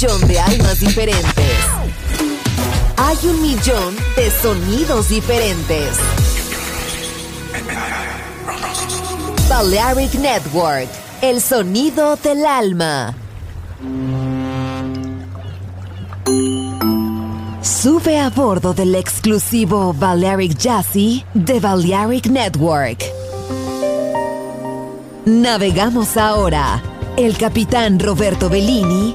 millón de almas diferentes. Hay un millón de sonidos diferentes. Balearic Network, el sonido del alma. Sube a bordo del exclusivo Balearic Jazzy de Balearic Network. Navegamos ahora. El capitán Roberto Bellini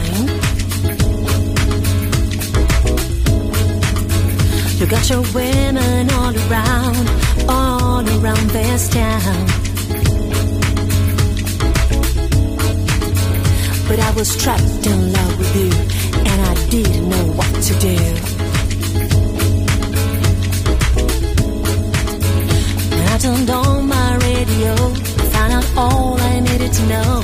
Got your women all around, all around this town. But I was trapped in love with you, and I didn't know what to do. When I turned on my radio, I found out all I needed to know.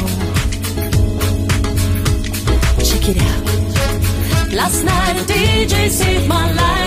Check it out. Last night a DJ saved my life.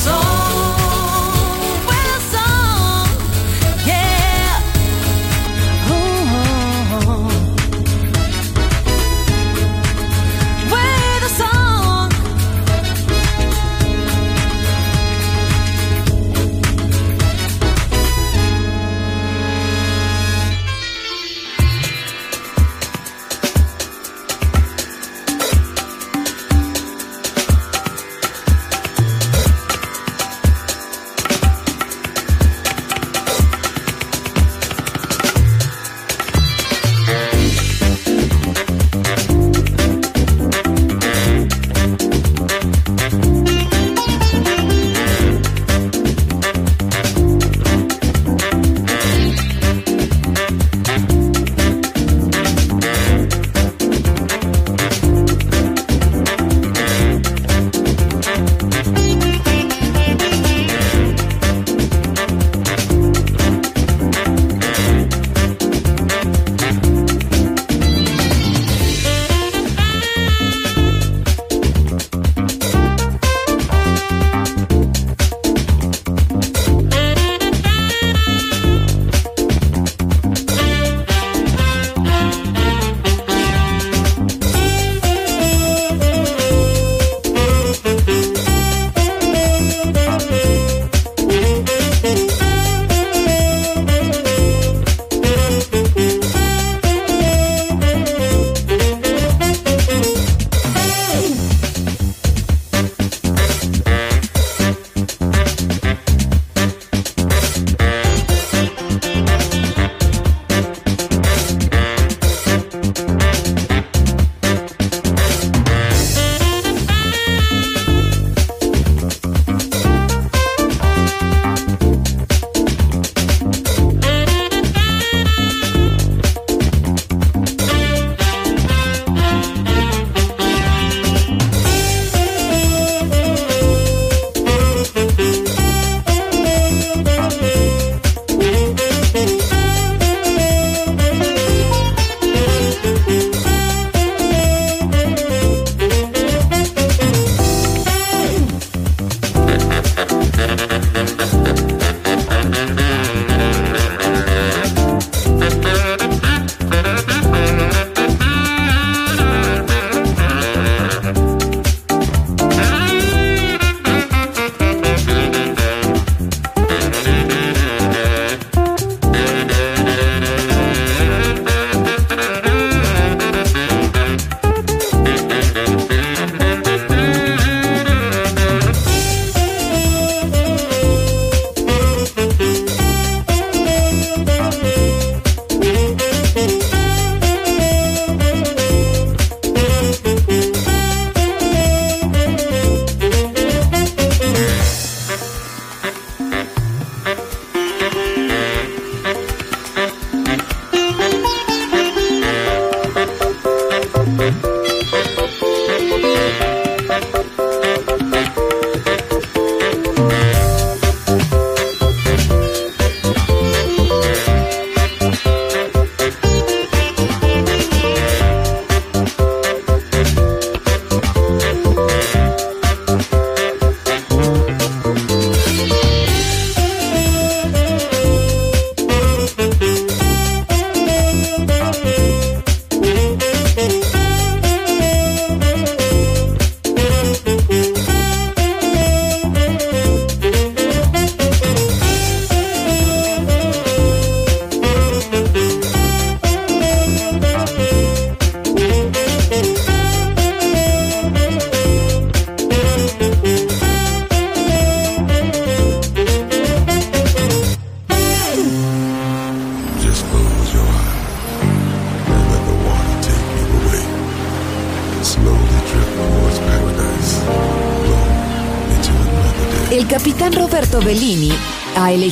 song.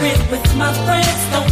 Chance to show the